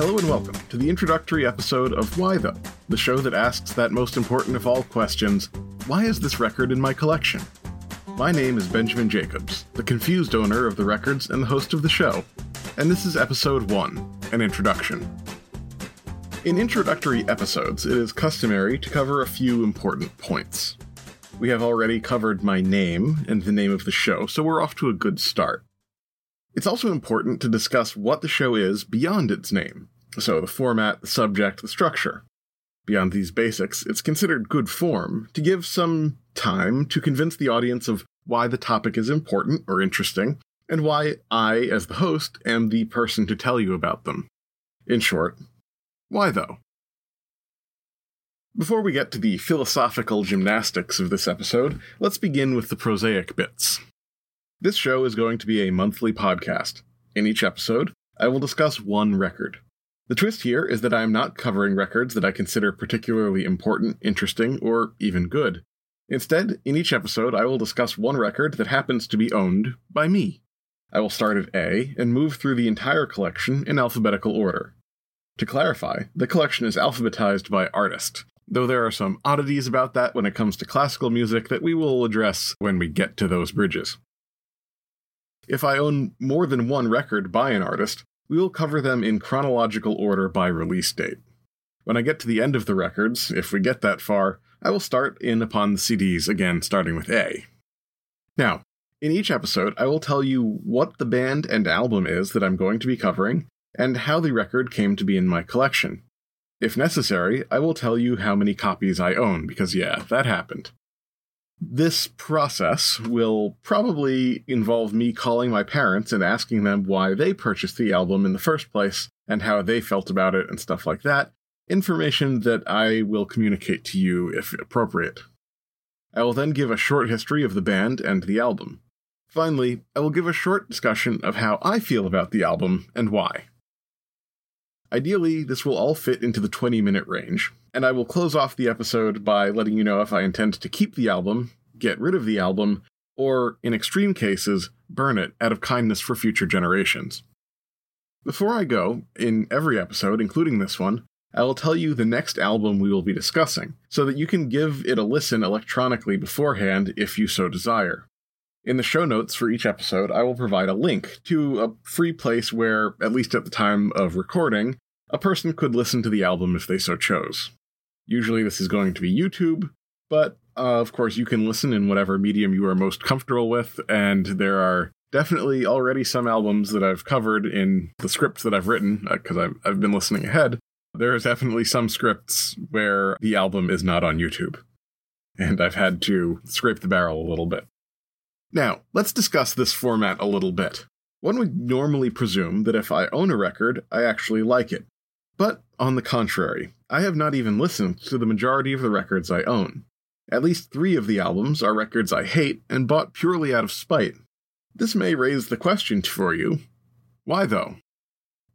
Hello and welcome to the introductory episode of Why Though, the show that asks that most important of all questions why is this record in my collection? My name is Benjamin Jacobs, the confused owner of the records and the host of the show, and this is episode 1 An Introduction. In introductory episodes, it is customary to cover a few important points. We have already covered my name and the name of the show, so we're off to a good start. It's also important to discuss what the show is beyond its name, so the format, the subject, the structure. Beyond these basics, it's considered good form to give some time to convince the audience of why the topic is important or interesting, and why I, as the host, am the person to tell you about them. In short, why though? Before we get to the philosophical gymnastics of this episode, let's begin with the prosaic bits. This show is going to be a monthly podcast. In each episode, I will discuss one record. The twist here is that I am not covering records that I consider particularly important, interesting, or even good. Instead, in each episode, I will discuss one record that happens to be owned by me. I will start at A and move through the entire collection in alphabetical order. To clarify, the collection is alphabetized by artist, though there are some oddities about that when it comes to classical music that we will address when we get to those bridges. If I own more than one record by an artist, we will cover them in chronological order by release date. When I get to the end of the records, if we get that far, I will start in upon the CDs again, starting with A. Now, in each episode, I will tell you what the band and album is that I'm going to be covering, and how the record came to be in my collection. If necessary, I will tell you how many copies I own, because yeah, that happened. This process will probably involve me calling my parents and asking them why they purchased the album in the first place and how they felt about it and stuff like that. Information that I will communicate to you if appropriate. I will then give a short history of the band and the album. Finally, I will give a short discussion of how I feel about the album and why. Ideally, this will all fit into the 20 minute range, and I will close off the episode by letting you know if I intend to keep the album, get rid of the album, or, in extreme cases, burn it out of kindness for future generations. Before I go, in every episode, including this one, I will tell you the next album we will be discussing, so that you can give it a listen electronically beforehand if you so desire. In the show notes for each episode, I will provide a link to a free place where, at least at the time of recording, a person could listen to the album if they so chose. Usually, this is going to be YouTube, but uh, of course, you can listen in whatever medium you are most comfortable with, and there are definitely already some albums that I've covered in the scripts that I've written, because uh, I've, I've been listening ahead. There is definitely some scripts where the album is not on YouTube, and I've had to scrape the barrel a little bit. Now, let's discuss this format a little bit. One would normally presume that if I own a record, I actually like it. But, on the contrary, I have not even listened to the majority of the records I own. At least three of the albums are records I hate and bought purely out of spite. This may raise the question for you why though?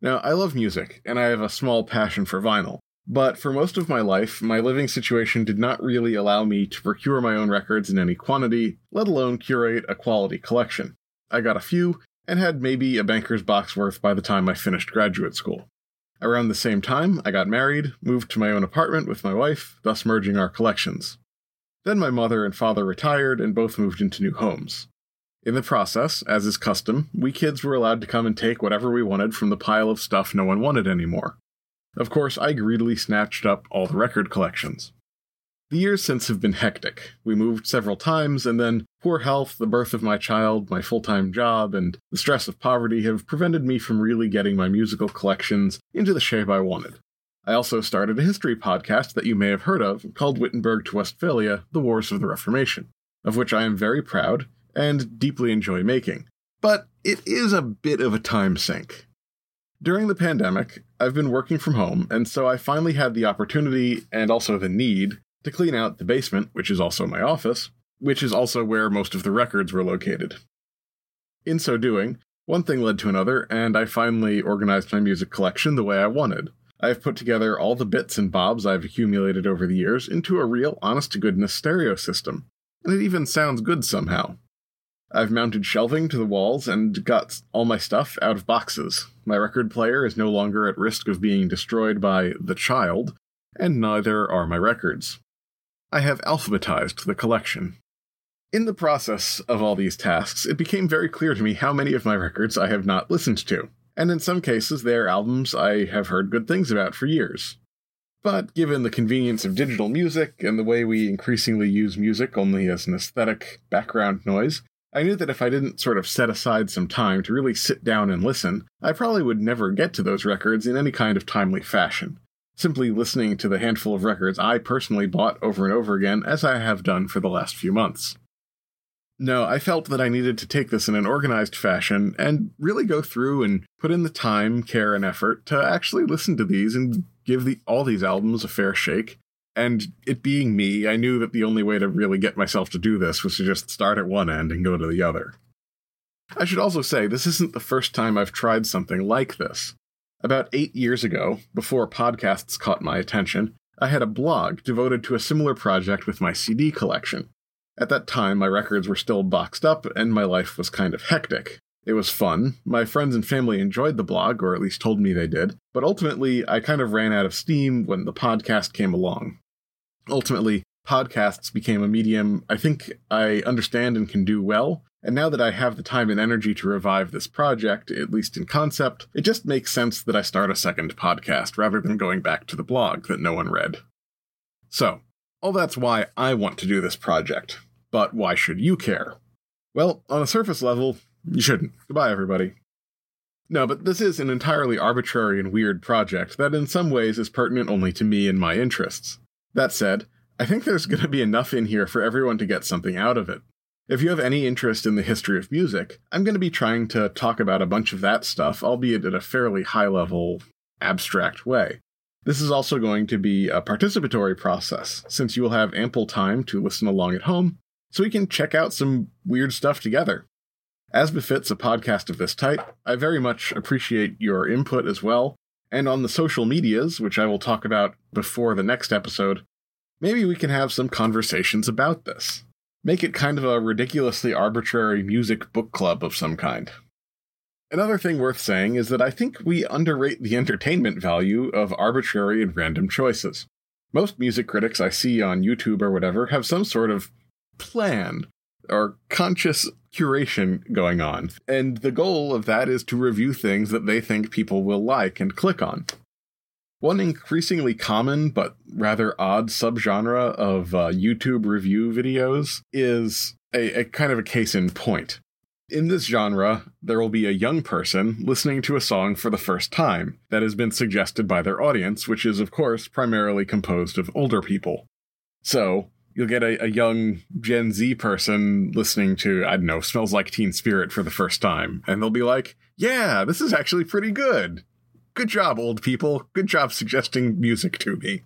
Now, I love music, and I have a small passion for vinyl, but for most of my life, my living situation did not really allow me to procure my own records in any quantity, let alone curate a quality collection. I got a few, and had maybe a banker's box worth by the time I finished graduate school. Around the same time, I got married, moved to my own apartment with my wife, thus merging our collections. Then my mother and father retired and both moved into new homes. In the process, as is custom, we kids were allowed to come and take whatever we wanted from the pile of stuff no one wanted anymore. Of course, I greedily snatched up all the record collections. The years since have been hectic. We moved several times, and then poor health, the birth of my child, my full time job, and the stress of poverty have prevented me from really getting my musical collections into the shape I wanted. I also started a history podcast that you may have heard of called Wittenberg to Westphalia The Wars of the Reformation, of which I am very proud and deeply enjoy making. But it is a bit of a time sink. During the pandemic, I've been working from home, and so I finally had the opportunity and also the need to clean out the basement, which is also my office, which is also where most of the records were located. In so doing, one thing led to another, and I finally organized my music collection the way I wanted. I've put together all the bits and bobs I've accumulated over the years into a real honest to goodness stereo system, and it even sounds good somehow. I've mounted shelving to the walls and got all my stuff out of boxes. My record player is no longer at risk of being destroyed by the child, and neither are my records. I have alphabetized the collection. In the process of all these tasks, it became very clear to me how many of my records I have not listened to, and in some cases they are albums I have heard good things about for years. But given the convenience of digital music and the way we increasingly use music only as an aesthetic background noise, I knew that if I didn't sort of set aside some time to really sit down and listen, I probably would never get to those records in any kind of timely fashion. Simply listening to the handful of records I personally bought over and over again, as I have done for the last few months. No, I felt that I needed to take this in an organized fashion and really go through and put in the time, care, and effort to actually listen to these and give the, all these albums a fair shake. And it being me, I knew that the only way to really get myself to do this was to just start at one end and go to the other. I should also say, this isn't the first time I've tried something like this. About eight years ago, before podcasts caught my attention, I had a blog devoted to a similar project with my CD collection. At that time, my records were still boxed up, and my life was kind of hectic. It was fun. My friends and family enjoyed the blog, or at least told me they did, but ultimately, I kind of ran out of steam when the podcast came along. Ultimately, podcasts became a medium I think I understand and can do well, and now that I have the time and energy to revive this project, at least in concept, it just makes sense that I start a second podcast rather than going back to the blog that no one read. So, all that's why I want to do this project. But why should you care? Well, on a surface level, you shouldn't. Goodbye, everybody. No, but this is an entirely arbitrary and weird project that in some ways is pertinent only to me and my interests. That said, I think there's going to be enough in here for everyone to get something out of it. If you have any interest in the history of music, I'm going to be trying to talk about a bunch of that stuff, albeit in a fairly high level, abstract way. This is also going to be a participatory process, since you will have ample time to listen along at home, so we can check out some weird stuff together. As befits a podcast of this type, I very much appreciate your input as well, and on the social medias, which I will talk about before the next episode, maybe we can have some conversations about this. Make it kind of a ridiculously arbitrary music book club of some kind. Another thing worth saying is that I think we underrate the entertainment value of arbitrary and random choices. Most music critics I see on YouTube or whatever have some sort of plan or conscious curation going on, and the goal of that is to review things that they think people will like and click on. One increasingly common but rather odd subgenre of uh, YouTube review videos is a, a kind of a case in point. In this genre, there will be a young person listening to a song for the first time that has been suggested by their audience, which is, of course, primarily composed of older people. So, you'll get a, a, young Gen Z person listening to, I don't know, Smells Like Teen Spirit for the first time, and they'll be like, yeah, this is actually pretty good. Good job, old people. Good job suggesting music to me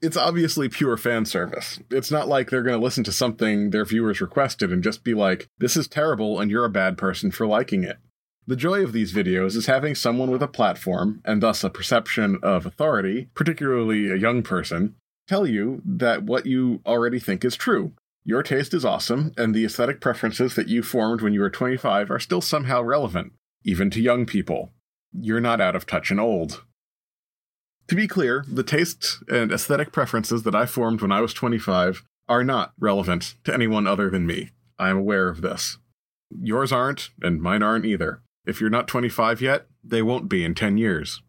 it's obviously pure fan service. It's not like they're going to listen to something their viewers requested and just be like, this is terrible and you're a bad person for liking it. The joy of these videos is having someone with a platform, and thus a perception of authority, particularly a young person, tell you that what you already think is true. Your taste is awesome, and the aesthetic preferences that you formed when you were 25 are still somehow relevant, even to young people. You're not out of touch and old. To be clear, the tastes and aesthetic preferences that I formed when I was 25 are not relevant to anyone other than me. I am aware of this. Yours aren't, and mine aren't either. If you're not 25 yet, they won't be in 10 years.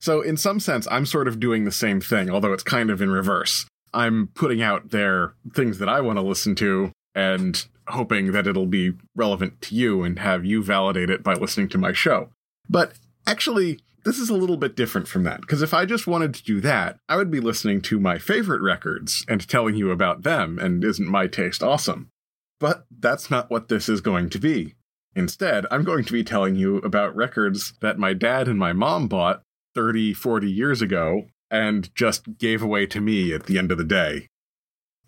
So, in some sense, I'm sort of doing the same thing, although it's kind of in reverse. I'm putting out there things that I want to listen to and hoping that it'll be relevant to you and have you validate it by listening to my show. But actually, this is a little bit different from that, because if I just wanted to do that, I would be listening to my favorite records and telling you about them, and isn't my taste awesome? But that's not what this is going to be. Instead, I'm going to be telling you about records that my dad and my mom bought 30, 40 years ago and just gave away to me at the end of the day.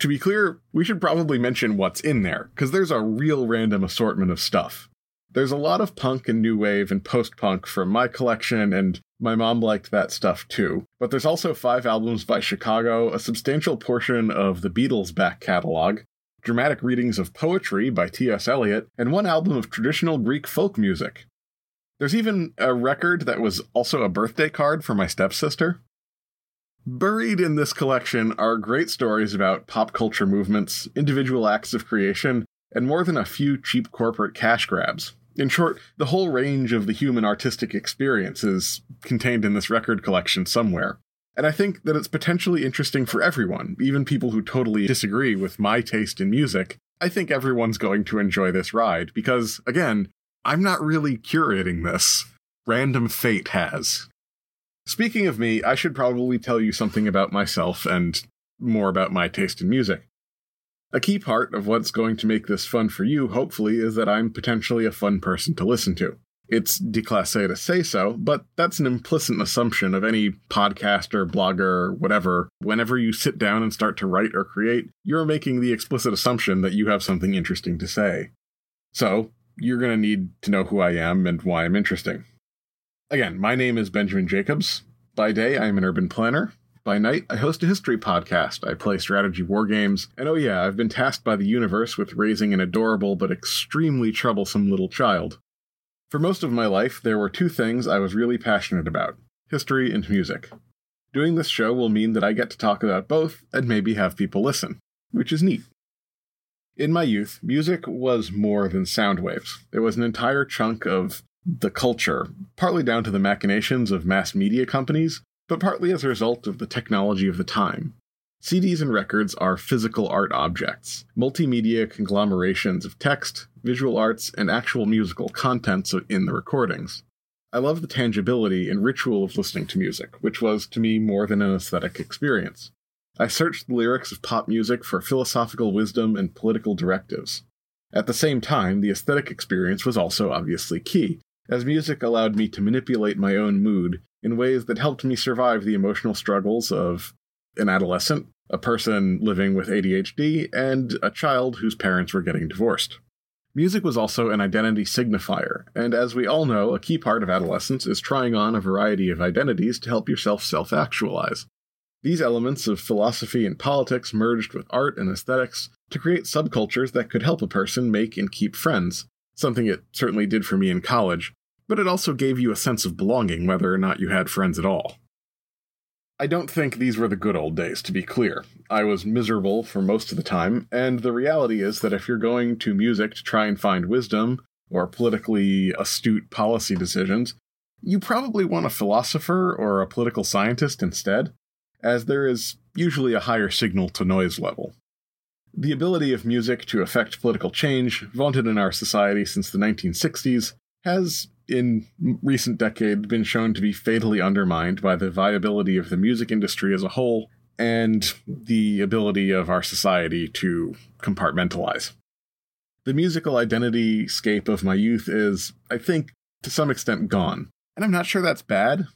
To be clear, we should probably mention what's in there, because there's a real random assortment of stuff. There's a lot of punk and new wave and post punk from my collection, and my mom liked that stuff too. But there's also five albums by Chicago, a substantial portion of the Beatles' back catalog, dramatic readings of poetry by T.S. Eliot, and one album of traditional Greek folk music. There's even a record that was also a birthday card for my stepsister. Buried in this collection are great stories about pop culture movements, individual acts of creation, and more than a few cheap corporate cash grabs. In short, the whole range of the human artistic experience is contained in this record collection somewhere. And I think that it's potentially interesting for everyone, even people who totally disagree with my taste in music. I think everyone's going to enjoy this ride because, again, I'm not really curating this. Random fate has. Speaking of me, I should probably tell you something about myself and more about my taste in music. A key part of what's going to make this fun for you, hopefully, is that I'm potentially a fun person to listen to. It's déclassé to say so, but that's an implicit assumption of any podcaster, blogger, whatever. Whenever you sit down and start to write or create, you're making the explicit assumption that you have something interesting to say. So, you're going to need to know who I am and why I'm interesting. Again, my name is Benjamin Jacobs. By day, I am an urban planner. By night, I host a history podcast. I play strategy war games. And oh, yeah, I've been tasked by the universe with raising an adorable but extremely troublesome little child. For most of my life, there were two things I was really passionate about history and music. Doing this show will mean that I get to talk about both and maybe have people listen, which is neat. In my youth, music was more than sound waves. It was an entire chunk of the culture, partly down to the machinations of mass media companies, but partly as a result of the technology of the time. CDs and records are physical art objects, multimedia conglomerations of text, visual arts, and actual musical contents in the recordings. I love the tangibility and ritual of listening to music, which was to me more than an aesthetic experience. I searched the lyrics of pop music for philosophical wisdom and political directives. At the same time, the aesthetic experience was also obviously key, as music allowed me to manipulate my own mood in ways that helped me survive the emotional struggles of an adolescent, a person living with ADHD, and a child whose parents were getting divorced. Music was also an identity signifier, and as we all know, a key part of adolescence is trying on a variety of identities to help yourself self actualize. These elements of philosophy and politics merged with art and aesthetics to create subcultures that could help a person make and keep friends, something it certainly did for me in college, but it also gave you a sense of belonging whether or not you had friends at all. I don't think these were the good old days, to be clear. I was miserable for most of the time, and the reality is that if you're going to music to try and find wisdom or politically astute policy decisions, you probably want a philosopher or a political scientist instead, as there is usually a higher signal to noise level. The ability of music to affect political change, vaunted in our society since the 1960s, has, in recent decades, been shown to be fatally undermined by the viability of the music industry as a whole and the ability of our society to compartmentalize. The musical identity scape of my youth is, I think, to some extent gone. And I'm not sure that's bad.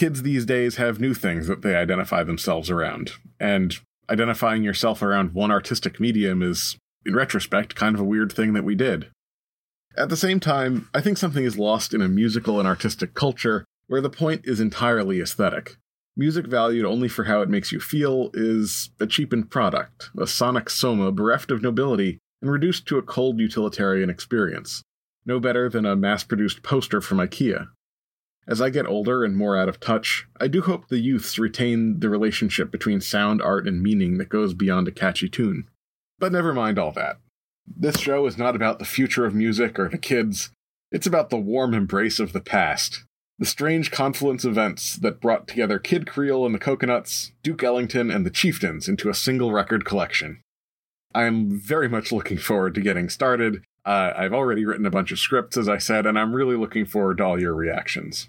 Kids these days have new things that they identify themselves around, and identifying yourself around one artistic medium is, in retrospect, kind of a weird thing that we did. At the same time, I think something is lost in a musical and artistic culture where the point is entirely aesthetic. Music valued only for how it makes you feel is a cheapened product, a sonic soma bereft of nobility and reduced to a cold utilitarian experience. No better than a mass produced poster from IKEA. As I get older and more out of touch, I do hope the youths retain the relationship between sound, art, and meaning that goes beyond a catchy tune. But never mind all that. This show is not about the future of music or the kids, it's about the warm embrace of the past. The strange confluence events that brought together Kid Creole and the Coconuts, Duke Ellington, and the Chieftains into a single record collection. I am very much looking forward to getting started. Uh, I've already written a bunch of scripts, as I said, and I'm really looking forward to all your reactions.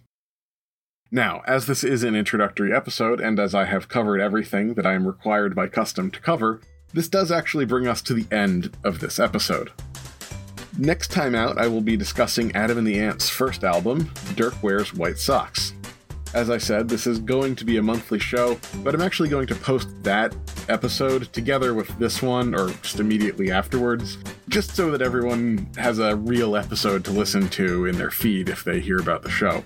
Now, as this is an introductory episode, and as I have covered everything that I am required by custom to cover, this does actually bring us to the end of this episode. Next time out, I will be discussing Adam and the Ants' first album, Dirk Wears White Socks. As I said, this is going to be a monthly show, but I'm actually going to post that episode together with this one, or just immediately afterwards, just so that everyone has a real episode to listen to in their feed if they hear about the show.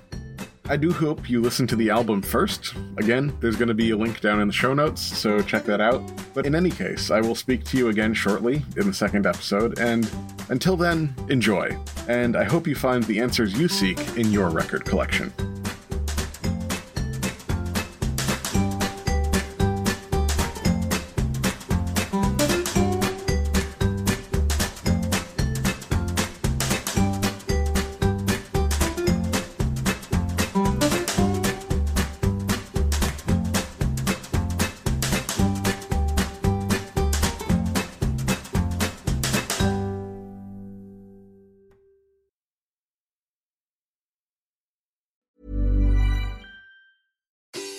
I do hope you listen to the album first. Again, there's going to be a link down in the show notes, so check that out. But in any case, I will speak to you again shortly in the second episode, and until then, enjoy. And I hope you find the answers you seek in your record collection.